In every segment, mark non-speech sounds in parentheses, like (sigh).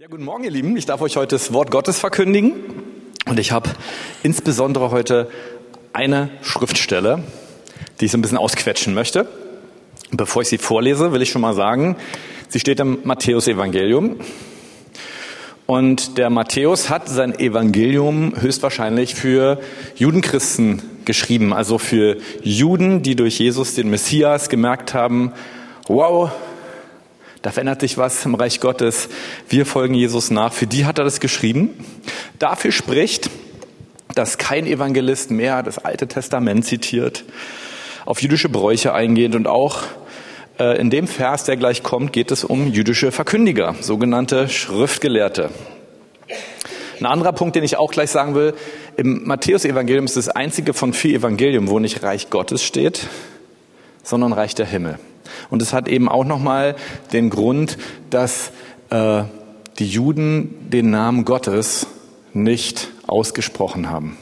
Ja, guten Morgen, ihr Lieben. Ich darf euch heute das Wort Gottes verkündigen. Und ich habe insbesondere heute eine Schriftstelle, die ich so ein bisschen ausquetschen möchte. Bevor ich sie vorlese, will ich schon mal sagen, sie steht im Matthäus-Evangelium. Und der Matthäus hat sein Evangelium höchstwahrscheinlich für Judenchristen geschrieben, also für Juden, die durch Jesus den Messias gemerkt haben, wow, da verändert sich was im Reich Gottes. Wir folgen Jesus nach. Für die hat er das geschrieben. Dafür spricht, dass kein Evangelist mehr das Alte Testament zitiert, auf jüdische Bräuche eingeht und auch äh, in dem Vers, der gleich kommt, geht es um jüdische Verkündiger, sogenannte Schriftgelehrte. Ein anderer Punkt, den ich auch gleich sagen will, im Matthäus-Evangelium ist das einzige von vier Evangelium, wo nicht Reich Gottes steht, sondern Reich der Himmel. Und es hat eben auch nochmal den Grund, dass äh, die Juden den Namen Gottes nicht ausgesprochen haben.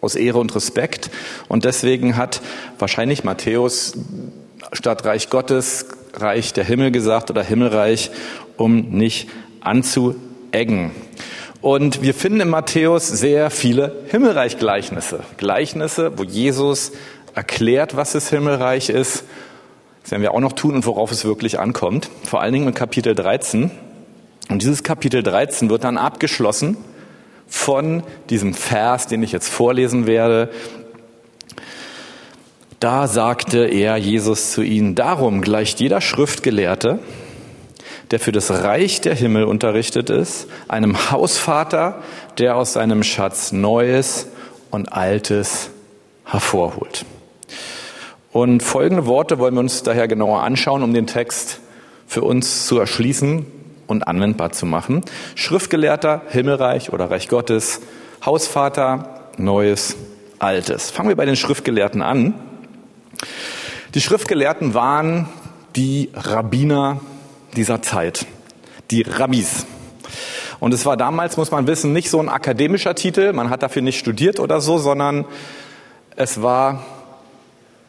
Aus Ehre und Respekt. Und deswegen hat wahrscheinlich Matthäus statt Reich Gottes Reich der Himmel gesagt oder Himmelreich, um nicht anzueggen. Und wir finden in Matthäus sehr viele Himmelreich-Gleichnisse. Gleichnisse, wo Jesus erklärt, was das Himmelreich ist das werden wir auch noch tun und worauf es wirklich ankommt. Vor allen Dingen in Kapitel 13. Und dieses Kapitel 13 wird dann abgeschlossen von diesem Vers, den ich jetzt vorlesen werde. Da sagte er, Jesus zu ihnen, darum gleicht jeder Schriftgelehrte, der für das Reich der Himmel unterrichtet ist, einem Hausvater, der aus seinem Schatz Neues und Altes hervorholt. Und folgende Worte wollen wir uns daher genauer anschauen, um den Text für uns zu erschließen und anwendbar zu machen. Schriftgelehrter, Himmelreich oder Reich Gottes, Hausvater, Neues, Altes. Fangen wir bei den Schriftgelehrten an. Die Schriftgelehrten waren die Rabbiner dieser Zeit, die Rabbis. Und es war damals, muss man wissen, nicht so ein akademischer Titel, man hat dafür nicht studiert oder so, sondern es war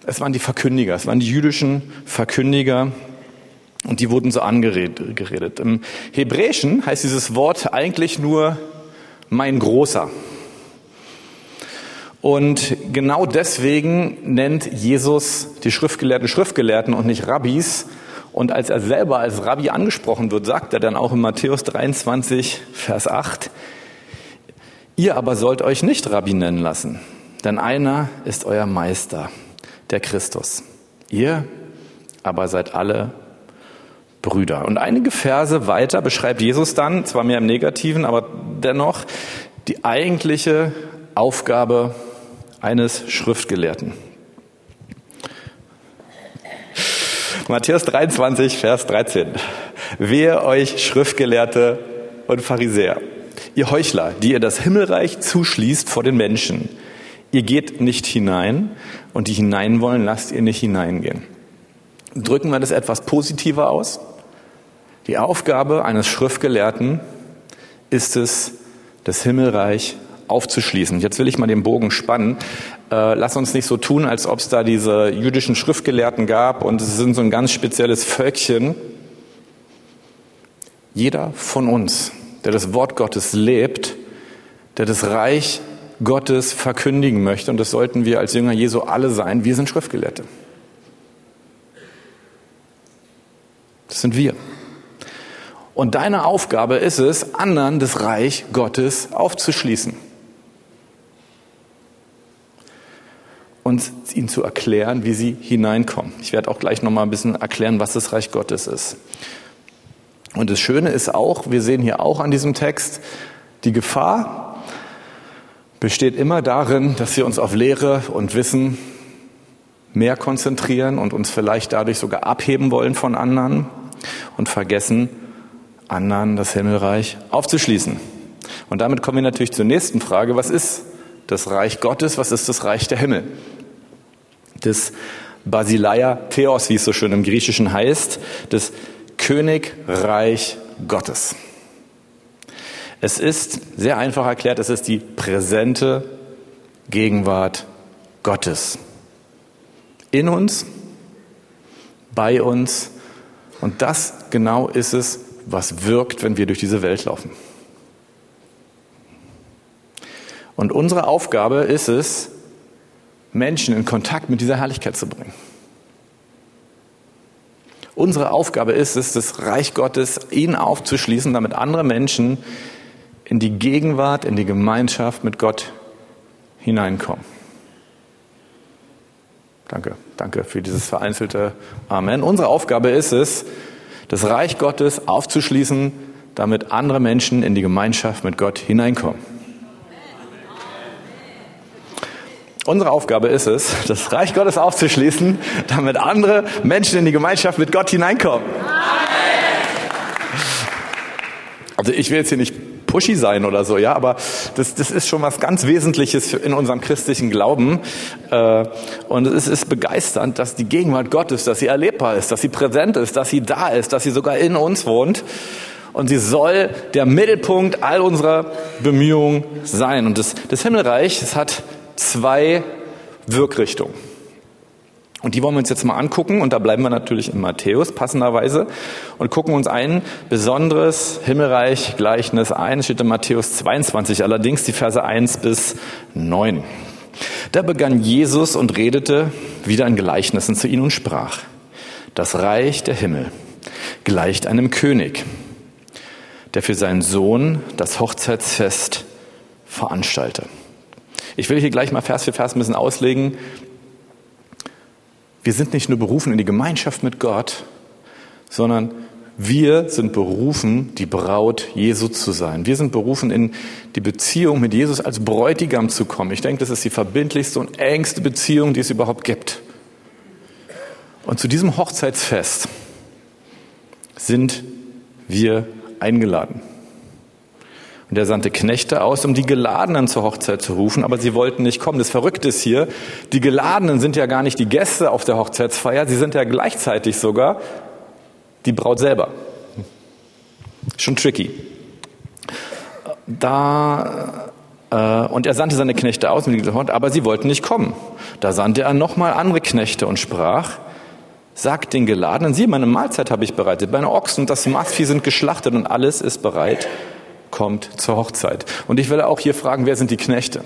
es waren die Verkündiger, es waren die jüdischen Verkündiger und die wurden so angeredet. Im Hebräischen heißt dieses Wort eigentlich nur mein Großer. Und genau deswegen nennt Jesus die Schriftgelehrten Schriftgelehrten und nicht Rabbis. Und als er selber als Rabbi angesprochen wird, sagt er dann auch in Matthäus 23, Vers 8, ihr aber sollt euch nicht Rabbi nennen lassen, denn einer ist euer Meister der Christus. Ihr aber seid alle Brüder. Und einige Verse weiter beschreibt Jesus dann, zwar mehr im Negativen, aber dennoch die eigentliche Aufgabe eines Schriftgelehrten. Matthäus 23, Vers 13. Wehe euch Schriftgelehrte und Pharisäer, ihr Heuchler, die ihr das Himmelreich zuschließt vor den Menschen. Ihr geht nicht hinein und die hinein wollen, lasst ihr nicht hineingehen. Drücken wir das etwas positiver aus? Die Aufgabe eines Schriftgelehrten ist es, das Himmelreich aufzuschließen. Jetzt will ich mal den Bogen spannen. Äh, lass uns nicht so tun, als ob es da diese jüdischen Schriftgelehrten gab und es sind so ein ganz spezielles Völkchen. Jeder von uns, der das Wort Gottes lebt, der das Reich Gottes verkündigen möchte. Und das sollten wir als Jünger Jesu alle sein. Wir sind Schriftgelehrte. Das sind wir. Und deine Aufgabe ist es, anderen das Reich Gottes aufzuschließen. Und ihnen zu erklären, wie sie hineinkommen. Ich werde auch gleich nochmal ein bisschen erklären, was das Reich Gottes ist. Und das Schöne ist auch, wir sehen hier auch an diesem Text die Gefahr, besteht immer darin, dass wir uns auf Lehre und Wissen mehr konzentrieren und uns vielleicht dadurch sogar abheben wollen von anderen und vergessen, anderen das Himmelreich aufzuschließen. Und damit kommen wir natürlich zur nächsten Frage. Was ist das Reich Gottes? Was ist das Reich der Himmel? Das Basileia Theos, wie es so schön im Griechischen heißt, das Königreich Gottes. Es ist, sehr einfach erklärt, es ist die präsente Gegenwart Gottes. In uns, bei uns. Und das genau ist es, was wirkt, wenn wir durch diese Welt laufen. Und unsere Aufgabe ist es, Menschen in Kontakt mit dieser Herrlichkeit zu bringen. Unsere Aufgabe ist es, das Reich Gottes ihnen aufzuschließen, damit andere Menschen in die Gegenwart, in die Gemeinschaft mit Gott hineinkommen. Danke, danke für dieses vereinzelte Amen. Unsere Aufgabe ist es, das Reich Gottes aufzuschließen, damit andere Menschen in die Gemeinschaft mit Gott hineinkommen. Unsere Aufgabe ist es, das Reich Gottes aufzuschließen, damit andere Menschen in die Gemeinschaft mit Gott hineinkommen. Also ich will jetzt hier nicht pushy sein oder so, ja, aber das, das ist schon was ganz Wesentliches in unserem christlichen Glauben. Äh, und es ist begeisternd, dass die Gegenwart Gottes, dass sie erlebbar ist, dass sie präsent ist, dass sie da ist, dass sie sogar in uns wohnt. Und sie soll der Mittelpunkt all unserer Bemühungen sein. Und das, das Himmelreich, es hat zwei Wirkrichtungen. Und die wollen wir uns jetzt mal angucken und da bleiben wir natürlich in Matthäus passenderweise und gucken uns ein besonderes Himmelreich-Gleichnis ein. Es steht in Matthäus 22, allerdings die Verse 1 bis 9. Da begann Jesus und redete wieder in Gleichnissen zu ihnen und sprach, das Reich der Himmel gleicht einem König, der für seinen Sohn das Hochzeitsfest veranstalte. Ich will hier gleich mal Vers für Vers ein bisschen auslegen, wir sind nicht nur berufen in die Gemeinschaft mit Gott, sondern wir sind berufen, die Braut Jesu zu sein. Wir sind berufen, in die Beziehung mit Jesus als Bräutigam zu kommen. Ich denke, das ist die verbindlichste und engste Beziehung, die es überhaupt gibt. Und zu diesem Hochzeitsfest sind wir eingeladen. Und er sandte Knechte aus, um die Geladenen zur Hochzeit zu rufen, aber sie wollten nicht kommen. Das Verrückte ist hier, die Geladenen sind ja gar nicht die Gäste auf der Hochzeitsfeier, sie sind ja gleichzeitig sogar die Braut selber. Schon tricky. Da, äh, und er sandte seine Knechte aus, aber sie wollten nicht kommen. Da sandte er nochmal andere Knechte und sprach, sagt den Geladenen, sieh, meine Mahlzeit habe ich bereitet, meine Ochsen und das Mastvieh sind geschlachtet und alles ist bereit kommt zur Hochzeit. Und ich will auch hier fragen, wer sind die Knechte?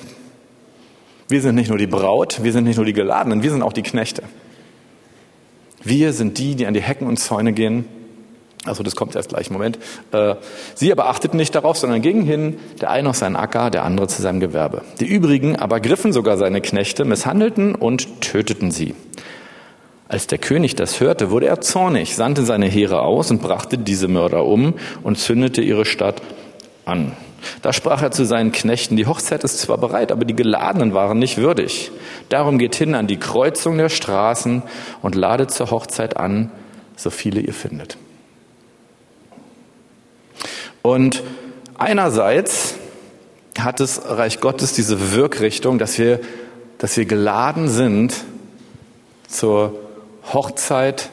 Wir sind nicht nur die Braut, wir sind nicht nur die Geladenen, wir sind auch die Knechte. Wir sind die, die an die Hecken und Zäune gehen. Also das kommt erst gleich, Moment. Äh, sie aber achteten nicht darauf, sondern gingen hin, der eine auf seinen Acker, der andere zu seinem Gewerbe. Die übrigen aber griffen sogar seine Knechte, misshandelten und töteten sie. Als der König das hörte, wurde er zornig, sandte seine Heere aus und brachte diese Mörder um und zündete ihre Stadt an. Da sprach er zu seinen Knechten, die Hochzeit ist zwar bereit, aber die Geladenen waren nicht würdig. Darum geht hin an die Kreuzung der Straßen und ladet zur Hochzeit an, so viele ihr findet. Und einerseits hat das Reich Gottes diese Wirkrichtung, dass wir, dass wir geladen sind zur Hochzeit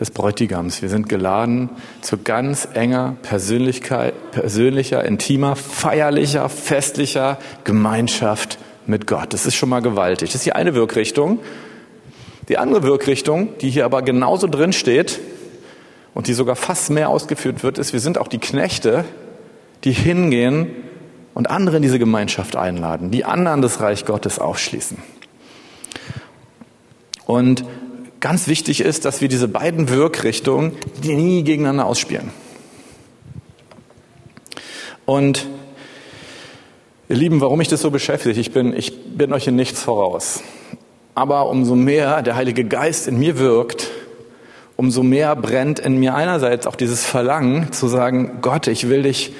des Bräutigams. Wir sind geladen zu ganz enger persönlicher, intimer, feierlicher, festlicher Gemeinschaft mit Gott. Das ist schon mal gewaltig. Das ist die eine Wirkrichtung. Die andere Wirkrichtung, die hier aber genauso drin steht und die sogar fast mehr ausgeführt wird, ist, wir sind auch die Knechte, die hingehen und andere in diese Gemeinschaft einladen, die anderen das Reich Gottes aufschließen. Und ganz wichtig ist, dass wir diese beiden Wirkrichtungen nie gegeneinander ausspielen. Und ihr Lieben, warum mich das so beschäftigt, ich bin, ich bin euch in nichts voraus. Aber umso mehr der Heilige Geist in mir wirkt, umso mehr brennt in mir einerseits auch dieses Verlangen zu sagen, Gott, ich will dich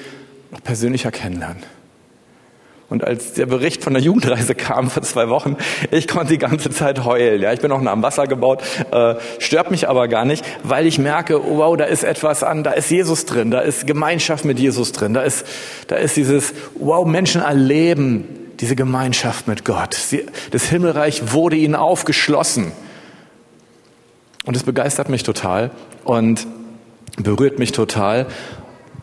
noch persönlicher kennenlernen. Und als der Bericht von der Jugendreise kam vor zwei Wochen, ich konnte die ganze Zeit heulen. Ja, ich bin auch nah am Wasser gebaut, äh, stört mich aber gar nicht, weil ich merke, oh, wow, da ist etwas an, da ist Jesus drin, da ist Gemeinschaft mit Jesus drin, da ist, da ist dieses, wow, Menschen erleben diese Gemeinschaft mit Gott. Sie, das Himmelreich wurde ihnen aufgeschlossen. Und es begeistert mich total und berührt mich total.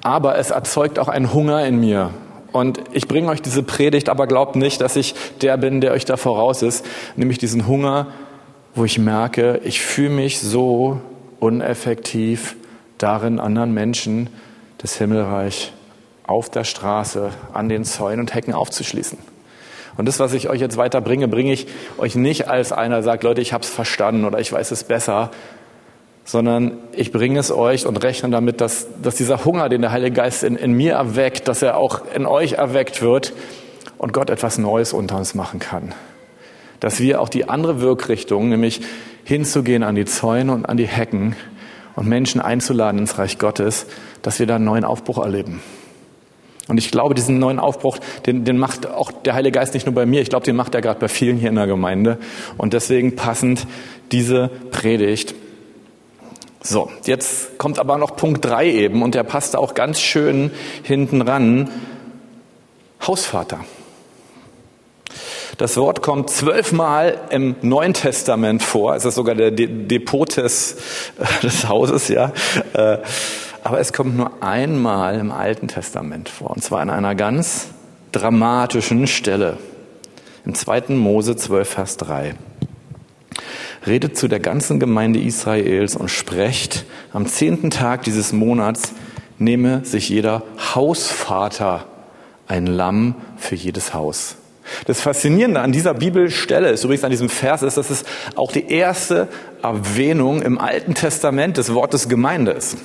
Aber es erzeugt auch einen Hunger in mir. Und ich bringe euch diese Predigt, aber glaubt nicht, dass ich der bin, der euch da voraus ist, nämlich diesen Hunger, wo ich merke, ich fühle mich so uneffektiv darin, anderen Menschen das Himmelreich auf der Straße, an den Zäunen und Hecken aufzuschließen. Und das, was ich euch jetzt weiter bringe, bringe ich euch nicht als einer, der sagt, Leute, ich habe es verstanden oder ich weiß es besser, sondern ich bringe es euch und rechne damit, dass, dass dieser Hunger, den der Heilige Geist in, in mir erweckt, dass er auch in euch erweckt wird und Gott etwas Neues unter uns machen kann. Dass wir auch die andere Wirkrichtung, nämlich hinzugehen an die Zäune und an die Hecken und Menschen einzuladen ins Reich Gottes, dass wir da einen neuen Aufbruch erleben. Und ich glaube, diesen neuen Aufbruch, den, den macht auch der Heilige Geist nicht nur bei mir, ich glaube, den macht er gerade bei vielen hier in der Gemeinde. Und deswegen passend diese Predigt. So, jetzt kommt aber noch Punkt drei eben und der passt auch ganz schön hinten ran. Hausvater. Das Wort kommt zwölfmal im Neuen Testament vor. Es ist sogar der Depot des, des Hauses, ja. Äh, aber es kommt nur einmal im Alten Testament vor, und zwar an einer ganz dramatischen Stelle. Im 2. Mose 12, Vers 3. Redet zu der ganzen Gemeinde Israels und sprecht, am zehnten Tag dieses Monats nehme sich jeder Hausvater ein Lamm für jedes Haus. Das Faszinierende an dieser Bibelstelle ist übrigens an diesem Vers ist, dass es auch die erste Erwähnung im Alten Testament des Wortes Gemeinde ist.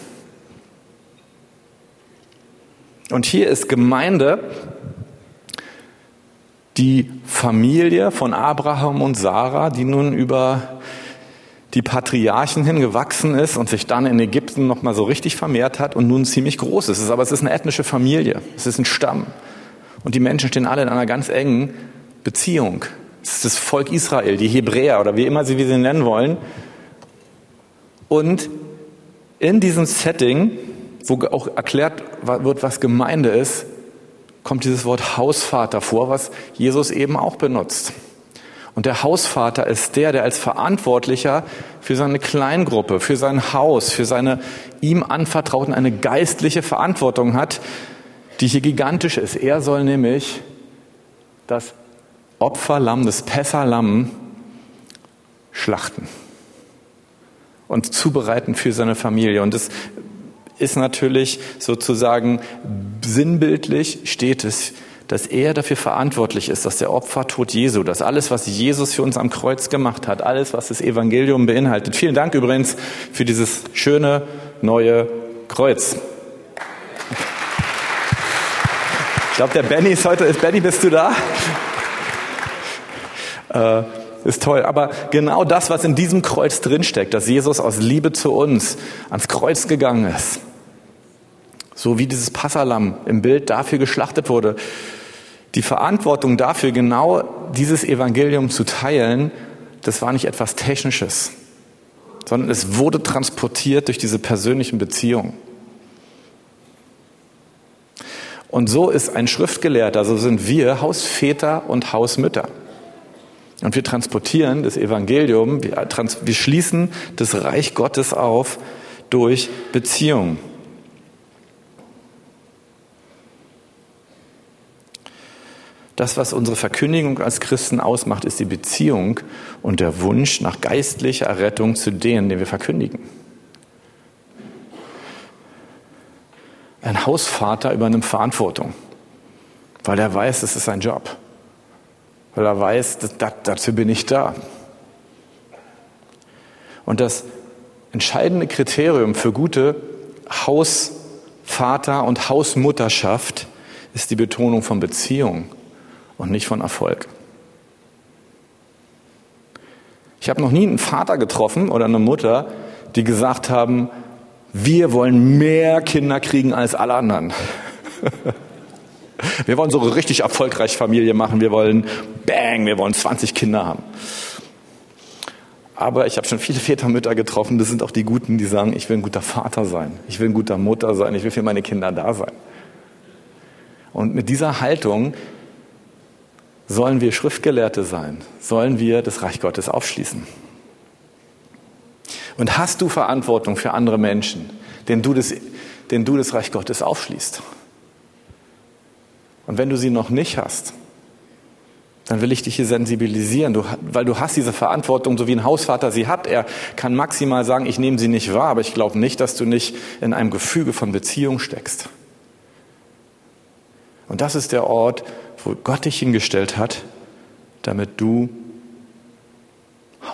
Und hier ist Gemeinde die Familie von Abraham und Sarah, die nun über die Patriarchen hingewachsen ist und sich dann in Ägypten nochmal so richtig vermehrt hat und nun ziemlich groß ist. Aber es ist eine ethnische Familie, es ist ein Stamm. Und die Menschen stehen alle in einer ganz engen Beziehung. Es ist das Volk Israel, die Hebräer oder wie immer sie wie sie nennen wollen. Und in diesem Setting wo auch erklärt wird, was Gemeinde ist, kommt dieses Wort Hausvater vor, was Jesus eben auch benutzt. Und der Hausvater ist der, der als Verantwortlicher für seine Kleingruppe, für sein Haus, für seine ihm anvertrauten eine geistliche Verantwortung hat, die hier gigantisch ist. Er soll nämlich das Opferlamm, das Pessalamm schlachten und zubereiten für seine Familie. Und das ist natürlich sozusagen sinnbildlich steht es, dass er dafür verantwortlich ist, dass der Opfertod Jesu, dass alles, was Jesus für uns am Kreuz gemacht hat, alles, was das Evangelium beinhaltet. Vielen Dank übrigens für dieses schöne neue Kreuz. Ich glaube, der Benny ist heute. Benny, bist du da? Äh, ist toll. Aber genau das, was in diesem Kreuz drinsteckt, dass Jesus aus Liebe zu uns ans Kreuz gegangen ist, so wie dieses Passalam im Bild dafür geschlachtet wurde. Die Verantwortung dafür, genau dieses Evangelium zu teilen, das war nicht etwas Technisches, sondern es wurde transportiert durch diese persönlichen Beziehungen. Und so ist ein Schriftgelehrter, so sind wir Hausväter und Hausmütter. Und wir transportieren das Evangelium, wir, wir schließen das Reich Gottes auf durch Beziehungen. Das, was unsere Verkündigung als Christen ausmacht, ist die Beziehung und der Wunsch nach geistlicher Errettung zu denen, den wir verkündigen. Ein Hausvater übernimmt Verantwortung, weil er weiß, das ist sein Job. Weil er weiß, das, das, dafür bin ich da. Und das entscheidende Kriterium für gute Hausvater- und Hausmutterschaft ist die Betonung von Beziehung und nicht von Erfolg. Ich habe noch nie einen Vater getroffen oder eine Mutter, die gesagt haben, wir wollen mehr Kinder kriegen als alle anderen. (laughs) Wir wollen so richtig erfolgreiche Familie machen. Wir wollen, bang, wir wollen 20 Kinder haben. Aber ich habe schon viele Väter, Mütter getroffen, das sind auch die Guten, die sagen, ich will ein guter Vater sein, ich will ein guter Mutter sein, ich will für meine Kinder da sein. Und mit dieser Haltung sollen wir Schriftgelehrte sein? Sollen wir das Reich Gottes aufschließen? Und hast du Verantwortung für andere Menschen, denen du das, denen du das Reich Gottes aufschließt? Und wenn du sie noch nicht hast, dann will ich dich hier sensibilisieren, du, weil du hast diese Verantwortung, so wie ein Hausvater sie hat. Er kann maximal sagen, ich nehme sie nicht wahr, aber ich glaube nicht, dass du nicht in einem Gefüge von Beziehung steckst. Und das ist der Ort, wo Gott dich hingestellt hat, damit du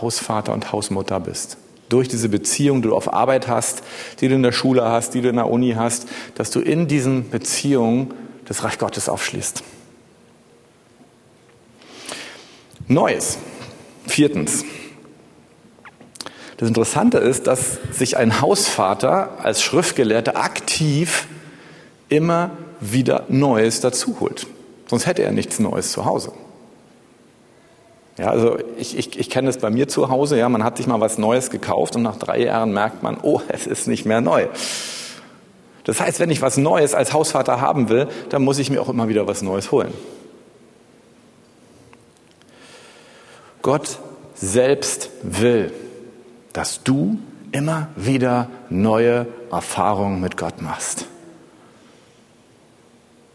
Hausvater und Hausmutter bist. Durch diese Beziehung, die du auf Arbeit hast, die du in der Schule hast, die du in der Uni hast, dass du in diesen Beziehungen das Reich Gottes aufschließt. Neues. Viertens. Das Interessante ist, dass sich ein Hausvater als Schriftgelehrter aktiv immer wieder Neues dazu holt. Sonst hätte er nichts Neues zu Hause. Ja, also ich, ich, ich kenne es bei mir zu Hause, ja, man hat sich mal was Neues gekauft und nach drei Jahren merkt man, oh, es ist nicht mehr neu. Das heißt, wenn ich was Neues als Hausvater haben will, dann muss ich mir auch immer wieder was Neues holen. Gott selbst will, dass du immer wieder neue Erfahrungen mit Gott machst.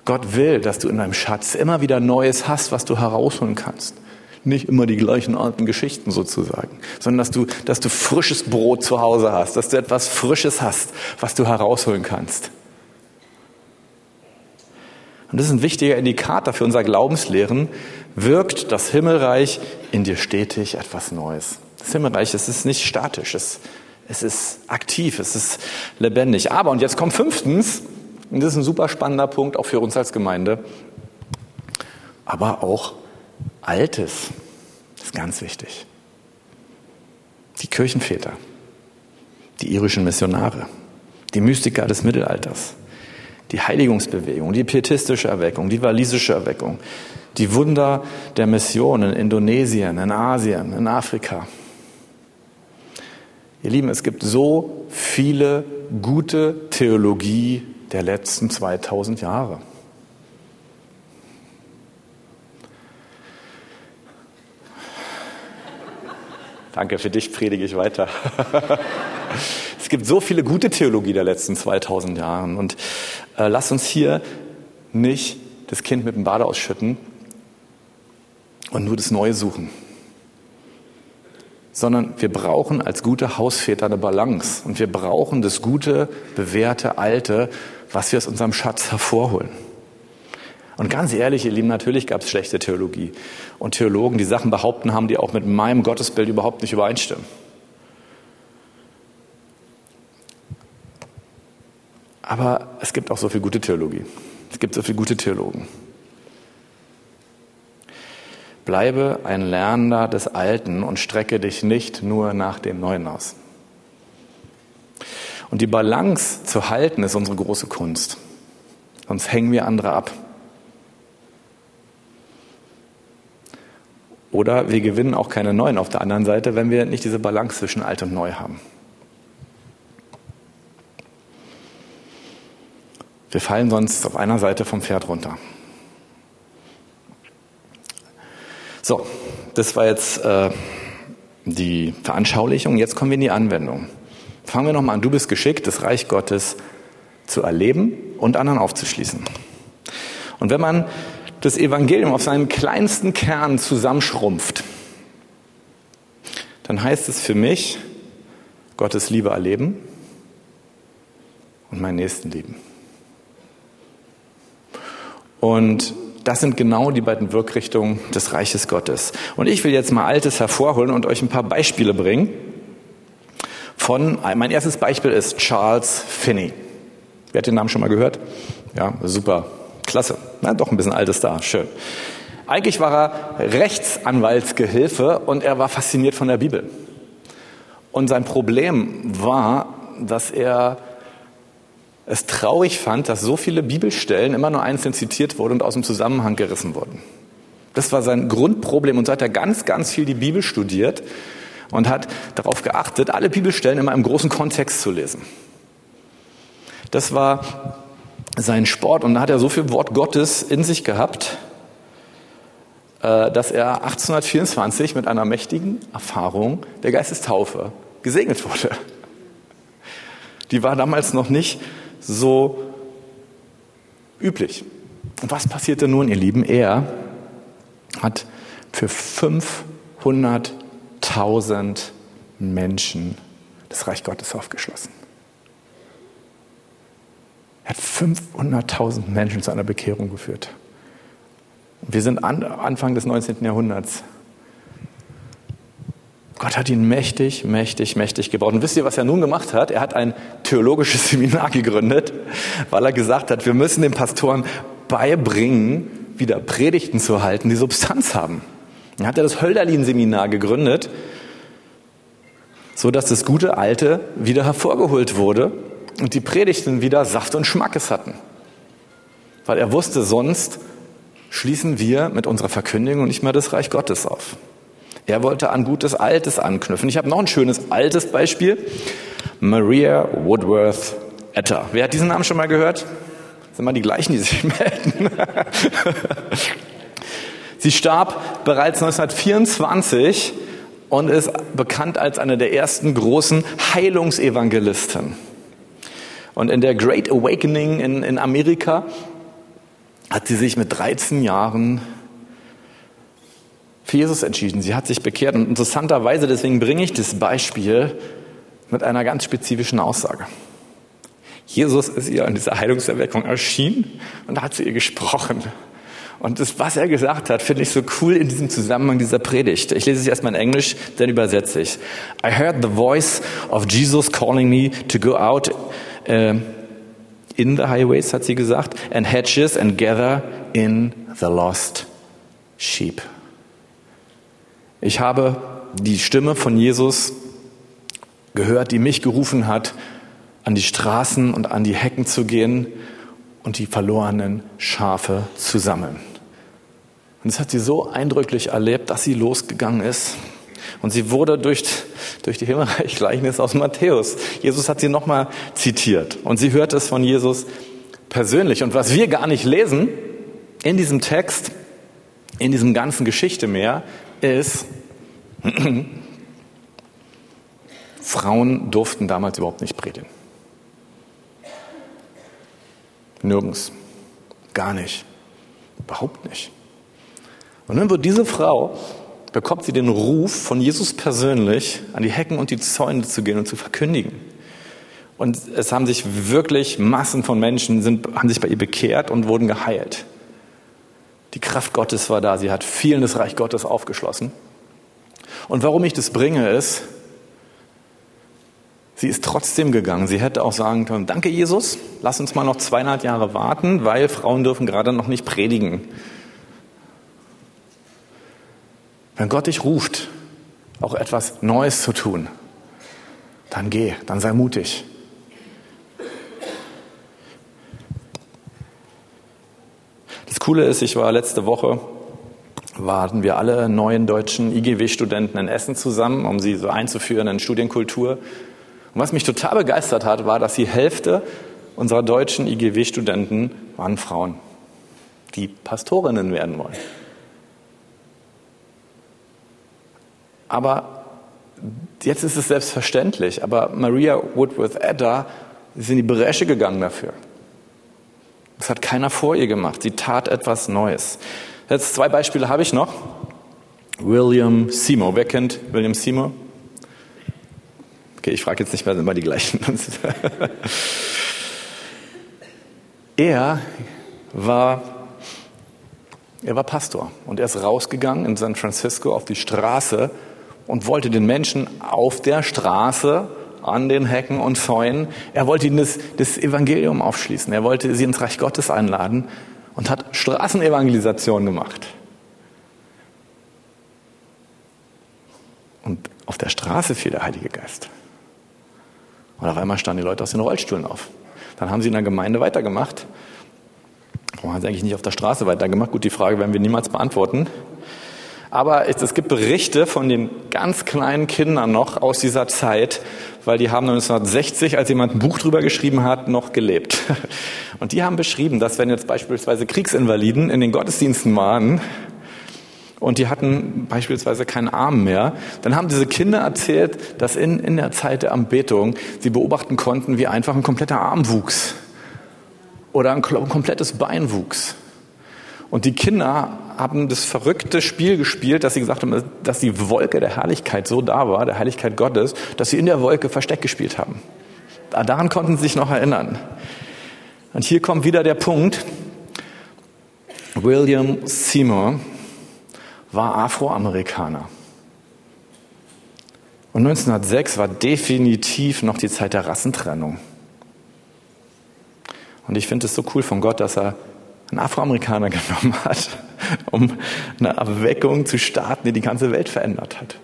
Gott will, dass du in deinem Schatz immer wieder Neues hast, was du herausholen kannst. Nicht immer die gleichen alten Geschichten sozusagen, sondern dass du, dass du frisches Brot zu Hause hast, dass du etwas Frisches hast, was du herausholen kannst. Und das ist ein wichtiger Indikator für unser Glaubenslehren, wirkt das Himmelreich in dir stetig etwas Neues. Das Himmelreich, es ist nicht statisch, es, es ist aktiv, es ist lebendig. Aber, und jetzt kommt fünftens, und das ist ein super spannender Punkt auch für uns als Gemeinde, aber auch Altes, ist ganz wichtig. Die Kirchenväter, die irischen Missionare, die Mystiker des Mittelalters, die Heiligungsbewegung, die pietistische Erweckung, die walisische Erweckung, die Wunder der Mission in Indonesien, in Asien, in Afrika. Ihr Lieben, es gibt so viele gute Theologie der letzten 2000 Jahre. Danke, für dich predige ich weiter. (laughs) es gibt so viele gute Theologie der letzten 2000 Jahre und äh, lass uns hier nicht das Kind mit dem Bade ausschütten, und nur das Neue suchen. Sondern wir brauchen als gute Hausväter eine Balance. Und wir brauchen das gute, bewährte, alte, was wir aus unserem Schatz hervorholen. Und ganz ehrlich, ihr Lieben, natürlich gab es schlechte Theologie. Und Theologen, die Sachen behaupten haben, die auch mit meinem Gottesbild überhaupt nicht übereinstimmen. Aber es gibt auch so viel gute Theologie. Es gibt so viele gute Theologen. Bleibe ein Lernender des Alten und strecke dich nicht nur nach dem Neuen aus. Und die Balance zu halten ist unsere große Kunst. Sonst hängen wir andere ab. Oder wir gewinnen auch keine neuen auf der anderen Seite, wenn wir nicht diese Balance zwischen alt und neu haben. Wir fallen sonst auf einer Seite vom Pferd runter. So, das war jetzt äh, die Veranschaulichung. Jetzt kommen wir in die Anwendung. Fangen wir nochmal an. Du bist geschickt, das Reich Gottes zu erleben und anderen aufzuschließen. Und wenn man das Evangelium auf seinen kleinsten Kern zusammenschrumpft, dann heißt es für mich, Gottes Liebe erleben und meinen Nächsten lieben. Und das sind genau die beiden Wirkrichtungen des Reiches Gottes. Und ich will jetzt mal Altes hervorholen und euch ein paar Beispiele bringen. Von, mein erstes Beispiel ist Charles Finney. Wer hat den Namen schon mal gehört? Ja, super. Klasse. Na, doch ein bisschen altes da. Schön. Eigentlich war er Rechtsanwaltsgehilfe und er war fasziniert von der Bibel. Und sein Problem war, dass er es traurig fand, dass so viele Bibelstellen immer nur einzeln zitiert wurden und aus dem Zusammenhang gerissen wurden. Das war sein Grundproblem und so hat er ganz, ganz viel die Bibel studiert und hat darauf geachtet, alle Bibelstellen immer im großen Kontext zu lesen. Das war sein Sport und da hat er so viel Wort Gottes in sich gehabt, äh, dass er 1824 mit einer mächtigen Erfahrung der Geistestaufe gesegnet wurde. Die war damals noch nicht so üblich. Und was passierte nun, ihr Lieben? Er hat für 500.000 Menschen das Reich Gottes aufgeschlossen. Er hat 500.000 Menschen zu einer Bekehrung geführt. Wir sind an, Anfang des 19. Jahrhunderts. Gott hat ihn mächtig, mächtig, mächtig gebaut. Und wisst ihr, was er nun gemacht hat? Er hat ein theologisches (laughs) Seminar gegründet, weil er gesagt hat, wir müssen den Pastoren beibringen, wieder Predigten zu halten, die Substanz haben. Dann hat er das Hölderlin-Seminar gegründet, so dass das gute Alte wieder hervorgeholt wurde und die Predigten wieder Saft und Schmackes hatten. Weil er wusste, sonst schließen wir mit unserer Verkündigung nicht mehr das Reich Gottes auf. Er wollte an gutes Altes anknüpfen. Ich habe noch ein schönes altes Beispiel. Maria Woodworth Etter. Wer hat diesen Namen schon mal gehört? Das sind mal die gleichen, die sich (laughs) melden. Sie starb bereits 1924 und ist bekannt als eine der ersten großen Heilungsevangelisten. Und in der Great Awakening in, in Amerika hat sie sich mit 13 Jahren für Jesus entschieden. Sie hat sich bekehrt. Und interessanterweise, deswegen bringe ich das Beispiel mit einer ganz spezifischen Aussage. Jesus ist ihr an dieser Heilungserweckung erschienen und hat zu ihr gesprochen. Und das, was er gesagt hat, finde ich so cool in diesem Zusammenhang dieser Predigt. Ich lese es erstmal in Englisch, dann übersetze ich. I heard the voice of Jesus calling me to go out uh, in the highways, hat sie gesagt, and hedges and gather in the lost sheep. Ich habe die Stimme von Jesus gehört, die mich gerufen hat, an die Straßen und an die Hecken zu gehen und die verlorenen Schafe zu sammeln. Und das hat sie so eindrücklich erlebt, dass sie losgegangen ist. Und sie wurde durch, durch die Himmelreich-Gleichnis aus Matthäus. Jesus hat sie nochmal zitiert. Und sie hört es von Jesus persönlich. Und was wir gar nicht lesen in diesem Text, in diesem ganzen Geschichte mehr, ist, (clears throat) Frauen durften damals überhaupt nicht predigen. Nirgends. Gar nicht. Überhaupt nicht. Und dann wird diese Frau, bekommt sie den Ruf von Jesus persönlich, an die Hecken und die Zäune zu gehen und zu verkündigen. Und es haben sich wirklich Massen von Menschen, sind, haben sich bei ihr bekehrt und wurden geheilt. Die Kraft Gottes war da, sie hat vielen das Reich Gottes aufgeschlossen. Und warum ich das bringe, ist, sie ist trotzdem gegangen. Sie hätte auch sagen können, danke Jesus, lass uns mal noch zweieinhalb Jahre warten, weil Frauen dürfen gerade noch nicht predigen. Wenn Gott dich ruft, auch etwas Neues zu tun, dann geh, dann sei mutig. Das Coole ist, ich war letzte Woche, waren wir alle neuen deutschen IGW-Studenten in Essen zusammen, um sie so einzuführen in Studienkultur. Und was mich total begeistert hat, war, dass die Hälfte unserer deutschen IGW-Studenten waren Frauen, die Pastorinnen werden wollen. Aber jetzt ist es selbstverständlich. Aber Maria Woodworth Edda ist in die Bresche gegangen dafür. Das hat keiner vor ihr gemacht. Sie tat etwas Neues. Jetzt zwei Beispiele habe ich noch. William Seymour. Wer kennt William Seymour? Okay, ich frage jetzt nicht mehr, immer die gleichen. (laughs) er war er war Pastor und er ist rausgegangen in San Francisco auf die Straße und wollte den Menschen auf der Straße an den Hecken und Zäunen, er wollte ihnen das, das Evangelium aufschließen, er wollte sie ins Reich Gottes einladen und hat Straßenevangelisation gemacht. Und auf der Straße fiel der Heilige Geist. Und auf einmal standen die Leute aus den Rollstühlen auf. Dann haben sie in der Gemeinde weitergemacht. Warum haben sie eigentlich nicht auf der Straße weitergemacht? Gut, die Frage werden wir niemals beantworten. Aber es, gibt Berichte von den ganz kleinen Kindern noch aus dieser Zeit, weil die haben 1960, als jemand ein Buch drüber geschrieben hat, noch gelebt. (laughs) Und die haben beschrieben, dass wenn jetzt beispielsweise Kriegsinvaliden in den Gottesdiensten waren, und die hatten beispielsweise keinen Arm mehr, dann haben diese Kinder erzählt, dass in, in der Zeit der Anbetung sie beobachten konnten, wie einfach ein kompletter Arm wuchs oder ein komplettes Bein wuchs. Und die Kinder haben das verrückte Spiel gespielt, dass sie gesagt haben, dass die Wolke der Herrlichkeit so da war, der Herrlichkeit Gottes, dass sie in der Wolke Versteck gespielt haben. Daran konnten sie sich noch erinnern. Und hier kommt wieder der Punkt. William Seymour war Afroamerikaner. Und 1906 war definitiv noch die Zeit der Rassentrennung. Und ich finde es so cool von Gott, dass er einen Afroamerikaner (laughs) genommen hat, um eine Erweckung zu starten, die die ganze Welt verändert hat.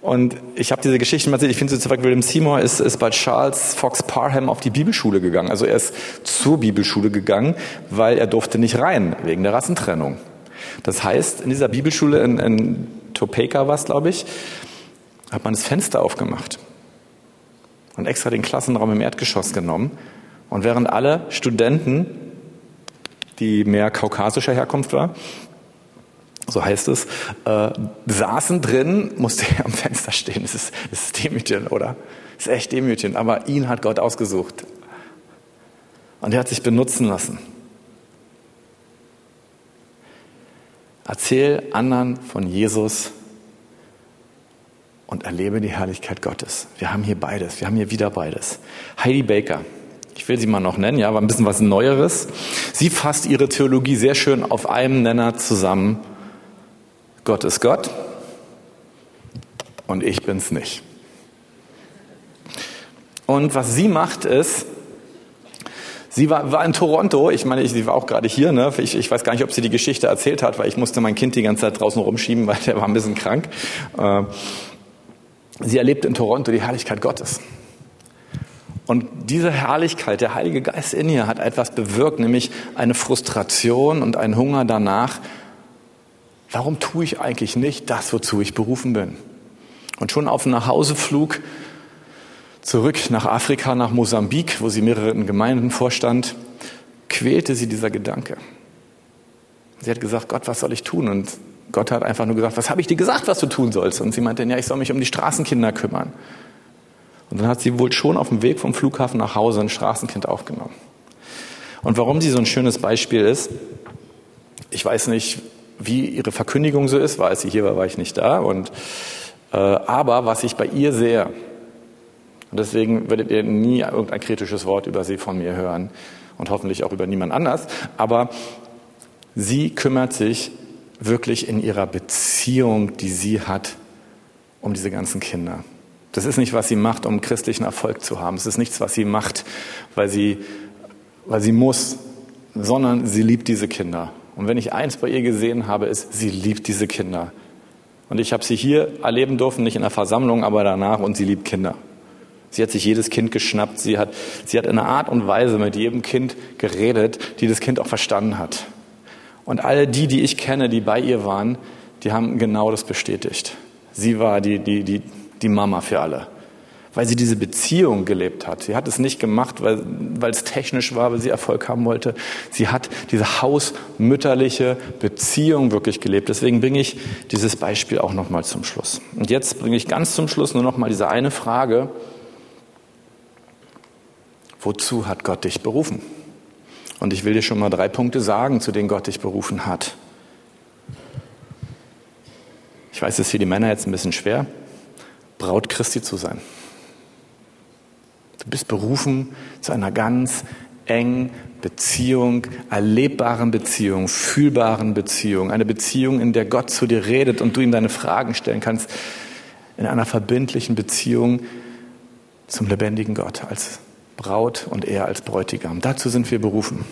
Und ich habe diese Geschichte mal erzählt. Ich finde so zum William Seymour ist, ist bei Charles Fox Parham auf die Bibelschule gegangen. Also er ist zur Bibelschule gegangen, weil er durfte nicht rein, wegen der Rassentrennung. Das heißt, in dieser Bibelschule in, in Topeka war es, glaube ich, hat man das Fenster aufgemacht und extra den Klassenraum im Erdgeschoss genommen. Und während alle Studenten, die mehr kaukasischer Herkunft war, so heißt es, äh, saßen drin, musste er am Fenster stehen. Das ist, das ist demütigend, oder? Das ist echt demütigend. Aber ihn hat Gott ausgesucht. Und er hat sich benutzen lassen. Erzähl anderen von Jesus und erlebe die Herrlichkeit Gottes. Wir haben hier beides. Wir haben hier wieder beides. Heidi Baker. Ich will sie mal noch nennen, ja, war ein bisschen was Neueres. Sie fasst ihre Theologie sehr schön auf einem Nenner zusammen. Gott ist Gott und ich bin's nicht. Und was sie macht ist, Sie war, war in Toronto, ich meine, sie war auch gerade hier, ne? ich, ich weiß gar nicht, ob sie die Geschichte erzählt hat, weil ich musste mein Kind die ganze Zeit draußen rumschieben, (laughs) weil der war ein bisschen krank. Äh, sie erlebt in Toronto die Herrlichkeit Gottes. Und diese Herrlichkeit, der Heilige Geist in ihr hat etwas bewirkt, nämlich eine Frustration und einen Hunger danach, Warum tue ich eigentlich nicht das, wozu ich berufen bin? Und schon auf dem Nachhauseflug zurück nach Afrika, nach Mosambik, wo sie mehreren Gemeinden vorstand, quälte sie dieser Gedanke. Sie hat gesagt, Gott, was soll ich tun? Und Gott hat einfach nur gesagt, was habe ich dir gesagt, was du tun sollst? Und sie meinte, ja, ich soll mich um die Straßenkinder kümmern. Und dann hat sie wohl schon auf dem Weg vom Flughafen nach Hause ein Straßenkind aufgenommen. Und warum sie so ein schönes Beispiel ist, ich weiß nicht, wie ihre Verkündigung so ist, weil als sie hier war, war ich nicht da. Und, äh, aber was ich bei ihr sehe, und deswegen werdet ihr nie irgendein kritisches Wort über sie von mir hören und hoffentlich auch über niemand anders, aber sie kümmert sich wirklich in ihrer Beziehung, die sie hat, um diese ganzen Kinder. Das ist nicht, was sie macht, um christlichen Erfolg zu haben. Es ist nichts, was sie macht, weil sie, weil sie muss, sondern sie liebt diese Kinder. Und wenn ich eins bei ihr gesehen habe, ist, sie liebt diese Kinder. Und ich habe sie hier erleben dürfen, nicht in der Versammlung, aber danach, und sie liebt Kinder. Sie hat sich jedes Kind geschnappt. Sie hat, sie hat in einer Art und Weise mit jedem Kind geredet, die das Kind auch verstanden hat. Und alle die, die ich kenne, die bei ihr waren, die haben genau das bestätigt. Sie war die, die, die, die Mama für alle weil sie diese Beziehung gelebt hat. Sie hat es nicht gemacht, weil, weil es technisch war, weil sie Erfolg haben wollte. Sie hat diese hausmütterliche Beziehung wirklich gelebt. Deswegen bringe ich dieses Beispiel auch nochmal zum Schluss. Und jetzt bringe ich ganz zum Schluss nur nochmal diese eine Frage. Wozu hat Gott dich berufen? Und ich will dir schon mal drei Punkte sagen, zu denen Gott dich berufen hat. Ich weiß, es ist für die Männer jetzt ein bisschen schwer, Braut Christi zu sein. Du bist berufen zu einer ganz engen Beziehung, erlebbaren Beziehung, fühlbaren Beziehung, eine Beziehung, in der Gott zu dir redet und du ihm deine Fragen stellen kannst, in einer verbindlichen Beziehung zum lebendigen Gott als Braut und er als Bräutigam. Dazu sind wir berufen.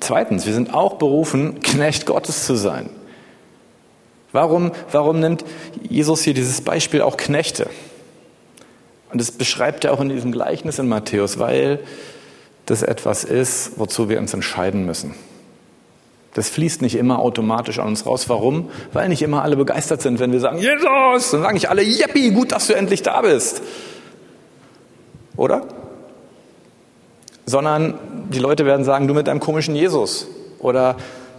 Zweitens, wir sind auch berufen, Knecht Gottes zu sein. Warum, warum nimmt Jesus hier dieses Beispiel auch Knechte? Und das beschreibt er auch in diesem Gleichnis in Matthäus, weil das etwas ist, wozu wir uns entscheiden müssen. Das fließt nicht immer automatisch an uns raus. Warum? Weil nicht immer alle begeistert sind, wenn wir sagen, Jesus, dann sagen nicht alle, Jeppi, gut, dass du endlich da bist. Oder? Sondern die Leute werden sagen, du mit deinem komischen Jesus. Oder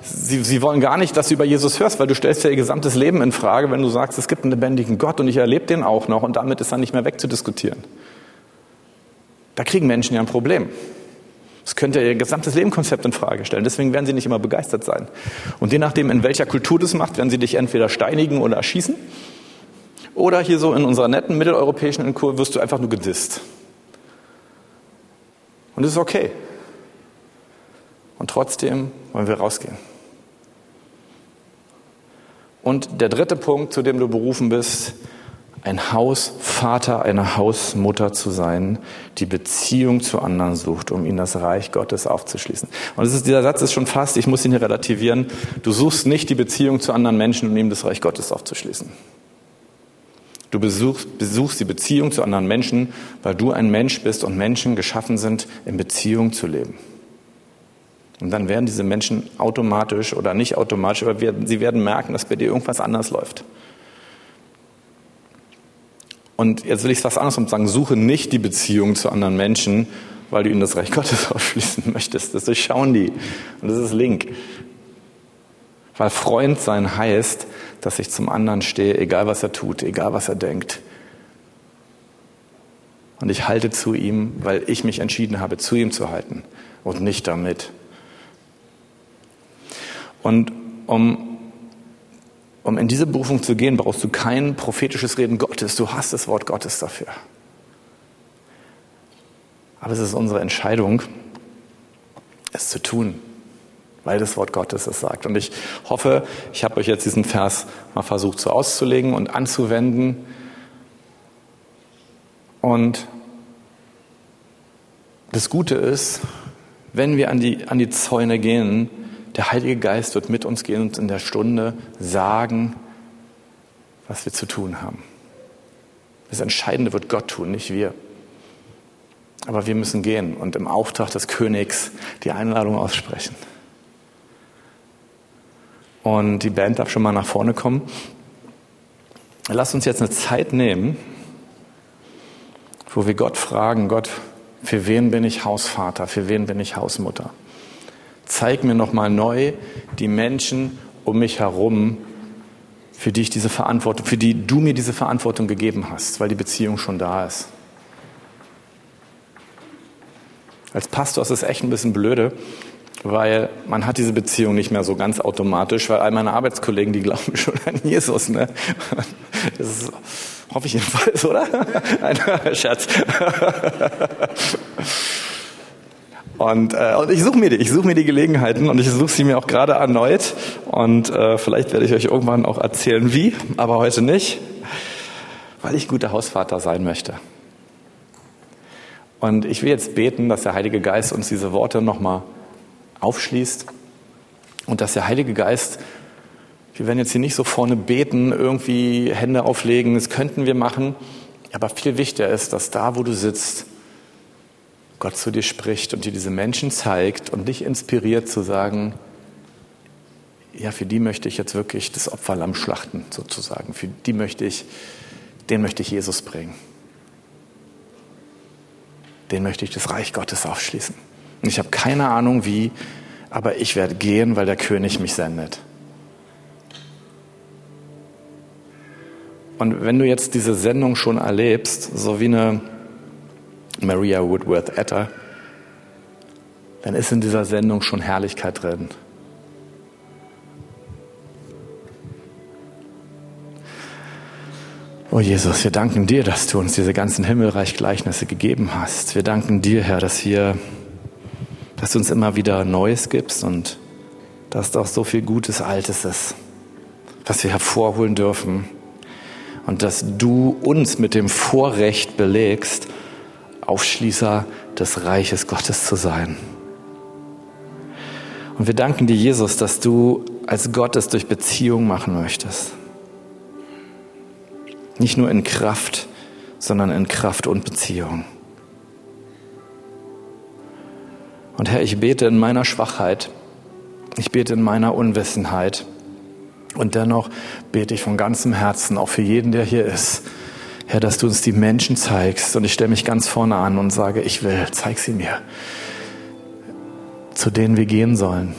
Sie, sie wollen gar nicht, dass du über Jesus hörst, weil du stellst ja ihr gesamtes Leben in Frage, wenn du sagst, es gibt einen lebendigen Gott und ich erlebe den auch noch und damit ist er nicht mehr wegzudiskutieren. Da kriegen Menschen ja ein Problem. Das könnte ihr gesamtes Lebenskonzept in Frage stellen. Deswegen werden sie nicht immer begeistert sein. Und je nachdem, in welcher Kultur das macht, werden sie dich entweder steinigen oder erschießen. Oder hier so in unserer netten mitteleuropäischen Kur wirst du einfach nur gedisst. Und das ist okay. Und trotzdem wollen wir rausgehen. Und der dritte Punkt, zu dem du berufen bist, ein Hausvater, eine Hausmutter zu sein, die Beziehung zu anderen sucht, um ihnen das Reich Gottes aufzuschließen. Und ist, dieser Satz ist schon fast, ich muss ihn hier relativieren, du suchst nicht die Beziehung zu anderen Menschen, um ihnen das Reich Gottes aufzuschließen. Du besuchst, besuchst die Beziehung zu anderen Menschen, weil du ein Mensch bist und Menschen geschaffen sind, in Beziehung zu leben. Und dann werden diese Menschen automatisch oder nicht automatisch, aber sie werden merken, dass bei dir irgendwas anders läuft. Und jetzt will ich es fast andersrum sagen, suche nicht die Beziehung zu anderen Menschen, weil du ihnen das Reich Gottes (laughs) aufschließen möchtest. Das durchschauen die. Und das ist Link. Weil Freund sein heißt, dass ich zum anderen stehe, egal was er tut, egal was er denkt. Und ich halte zu ihm, weil ich mich entschieden habe, zu ihm zu halten und nicht damit. Und um um in diese Berufung zu gehen, brauchst du kein prophetisches Reden Gottes. Du hast das Wort Gottes dafür. Aber es ist unsere Entscheidung, es zu tun, weil das Wort Gottes es sagt. Und ich hoffe, ich habe euch jetzt diesen Vers mal versucht so auszulegen und anzuwenden. Und das Gute ist, wenn wir an die, an die Zäune gehen, der Heilige Geist wird mit uns gehen und in der Stunde sagen, was wir zu tun haben. Das Entscheidende wird Gott tun, nicht wir. Aber wir müssen gehen und im Auftrag des Königs die Einladung aussprechen. Und die Band darf schon mal nach vorne kommen. Lass uns jetzt eine Zeit nehmen, wo wir Gott fragen, Gott, für wen bin ich Hausvater, für wen bin ich Hausmutter? Zeig mir nochmal neu die Menschen um mich herum, für die ich diese Verantwortung, für die du mir diese Verantwortung gegeben hast, weil die Beziehung schon da ist. Als Pastor ist es echt ein bisschen blöde, weil man hat diese Beziehung nicht mehr so ganz automatisch, weil all meine Arbeitskollegen, die glauben (laughs) schon an Jesus. Ne? Das ist, hoffe ich jedenfalls, oder? (laughs) Ein Scherz. Und, äh, und ich suche mir die, ich suche mir die Gelegenheiten und ich suche sie mir auch gerade erneut. Und äh, vielleicht werde ich euch irgendwann auch erzählen, wie, aber heute nicht, weil ich guter Hausvater sein möchte. Und ich will jetzt beten, dass der Heilige Geist uns diese Worte nochmal aufschließt und dass der Heilige Geist, wir werden jetzt hier nicht so vorne beten, irgendwie Hände auflegen, das könnten wir machen, aber viel wichtiger ist, dass da, wo du sitzt, Gott zu dir spricht und dir diese Menschen zeigt und dich inspiriert zu sagen, ja, für die möchte ich jetzt wirklich das Opferlamm schlachten, sozusagen. Für die möchte ich, den möchte ich Jesus bringen. Den möchte ich das Reich Gottes aufschließen. Und ich habe keine Ahnung wie, aber ich werde gehen, weil der König mich sendet. Und wenn du jetzt diese Sendung schon erlebst, so wie eine Maria Woodworth Etter, dann ist in dieser Sendung schon Herrlichkeit drin. Oh Jesus, wir danken dir, dass du uns diese ganzen Himmelreich-Gleichnisse gegeben hast. Wir danken dir, Herr, dass wir, dass du uns immer wieder Neues gibst und dass doch so viel Gutes Altes ist, was wir hervorholen dürfen. Und dass du uns mit dem Vorrecht belegst, Aufschließer des Reiches Gottes zu sein. Und wir danken dir, Jesus, dass du als Gott es durch Beziehung machen möchtest. Nicht nur in Kraft, sondern in Kraft und Beziehung. Und Herr, ich bete in meiner Schwachheit, ich bete in meiner Unwissenheit und dennoch bete ich von ganzem Herzen auch für jeden, der hier ist, Herr, dass du uns die Menschen zeigst. Und ich stelle mich ganz vorne an und sage, ich will, zeig sie mir, zu denen wir gehen sollen.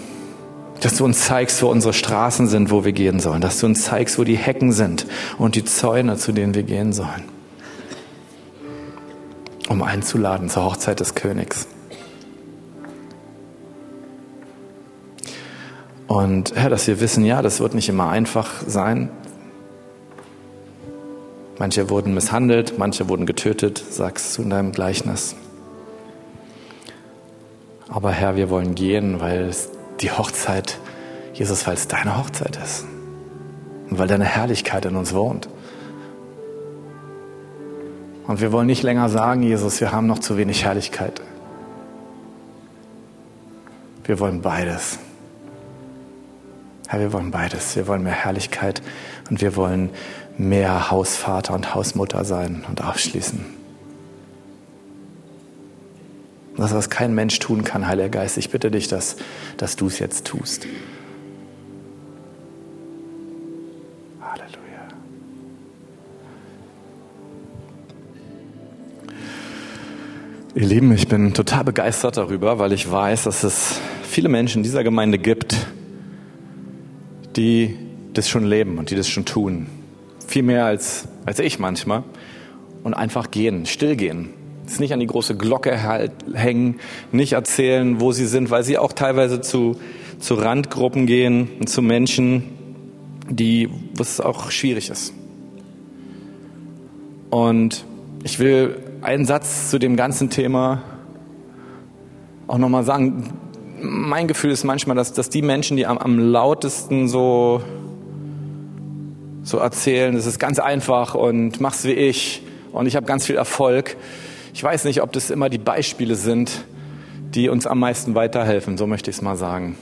Dass du uns zeigst, wo unsere Straßen sind, wo wir gehen sollen. Dass du uns zeigst, wo die Hecken sind und die Zäune, zu denen wir gehen sollen. Um einzuladen zur Hochzeit des Königs. Und Herr, dass wir wissen, ja, das wird nicht immer einfach sein, Manche wurden misshandelt, manche wurden getötet, sagst du in deinem Gleichnis. Aber Herr, wir wollen gehen, weil die Hochzeit, Jesus, weil es deine Hochzeit ist. Und weil deine Herrlichkeit in uns wohnt. Und wir wollen nicht länger sagen, Jesus, wir haben noch zu wenig Herrlichkeit. Wir wollen beides. Herr, wir wollen beides. Wir wollen mehr Herrlichkeit und wir wollen mehr Hausvater und Hausmutter sein und aufschließen. Das, was kein Mensch tun kann, Heiliger Geist, ich bitte dich, dass, dass du es jetzt tust. Halleluja. Ihr Lieben, ich bin total begeistert darüber, weil ich weiß, dass es viele Menschen in dieser Gemeinde gibt, die das schon leben und die das schon tun. Viel mehr als, als ich manchmal. Und einfach gehen, still gehen. Es nicht an die große Glocke hängen, nicht erzählen, wo sie sind, weil sie auch teilweise zu, zu Randgruppen gehen und zu Menschen, die, was auch schwierig ist. Und ich will einen Satz zu dem ganzen Thema auch nochmal sagen. Mein Gefühl ist manchmal, dass, dass die Menschen, die am, am lautesten so so erzählen, es ist ganz einfach und mach's wie ich und ich habe ganz viel Erfolg. Ich weiß nicht, ob das immer die Beispiele sind, die uns am meisten weiterhelfen, so möchte ich es mal sagen.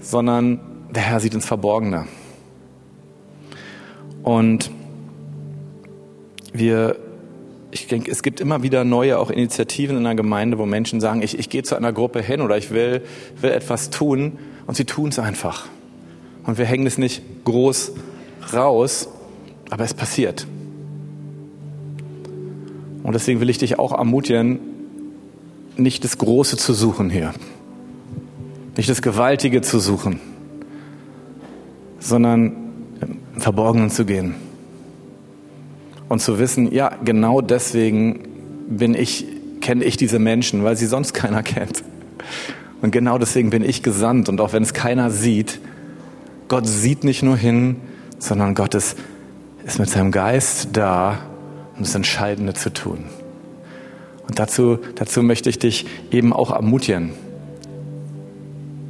Sondern der Herr sieht ins Verborgene. Und wir, ich denke, es gibt immer wieder neue auch Initiativen in der Gemeinde, wo Menschen sagen, ich, ich gehe zu einer Gruppe hin oder ich will, will etwas tun und sie tun es einfach. Und wir hängen es nicht groß raus, aber es passiert. Und deswegen will ich dich auch ermutigen, nicht das Große zu suchen hier, nicht das Gewaltige zu suchen, sondern im Verborgenen zu gehen und zu wissen, ja, genau deswegen bin ich, kenne ich diese Menschen, weil sie sonst keiner kennt. Und genau deswegen bin ich gesandt und auch wenn es keiner sieht, Gott sieht nicht nur hin, sondern Gott ist, ist mit seinem Geist da, um das Entscheidende zu tun. Und dazu, dazu möchte ich dich eben auch ermutigen,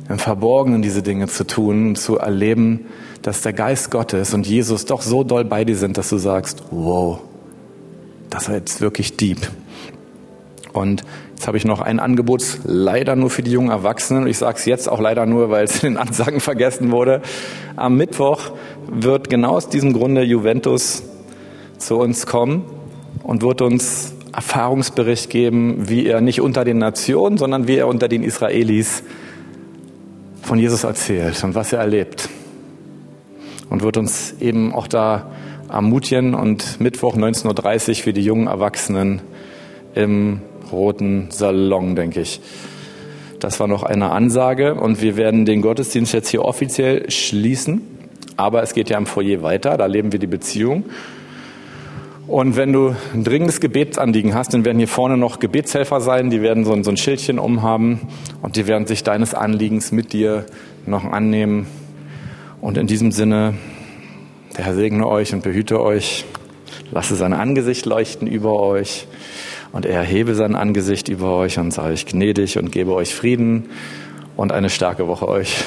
im Verborgenen diese Dinge zu tun und zu erleben, dass der Geist Gottes und Jesus doch so doll bei dir sind, dass du sagst, wow, das war jetzt wirklich deep. Und Jetzt habe ich noch ein Angebot, leider nur für die jungen Erwachsenen. Ich sage es jetzt auch leider nur, weil es in den Ansagen (laughs) vergessen wurde. Am Mittwoch wird genau aus diesem Grunde Juventus zu uns kommen und wird uns Erfahrungsbericht geben, wie er nicht unter den Nationen, sondern wie er unter den Israelis von Jesus erzählt und was er erlebt. Und wird uns eben auch da ermutigen und Mittwoch 19.30 Uhr für die jungen Erwachsenen im roten Salon, denke ich. Das war noch eine Ansage und wir werden den Gottesdienst jetzt hier offiziell schließen. Aber es geht ja im Foyer weiter, da leben wir die Beziehung. Und wenn du ein dringendes Gebetsanliegen hast, dann werden hier vorne noch Gebetshelfer sein, die werden so ein, so ein Schildchen umhaben und die werden sich deines Anliegens mit dir noch annehmen. Und in diesem Sinne, der Herr segne euch und behüte euch, lasse sein Angesicht leuchten über euch und er erhebe sein Angesicht über euch und sei euch gnädig und gebe euch Frieden und eine starke Woche euch.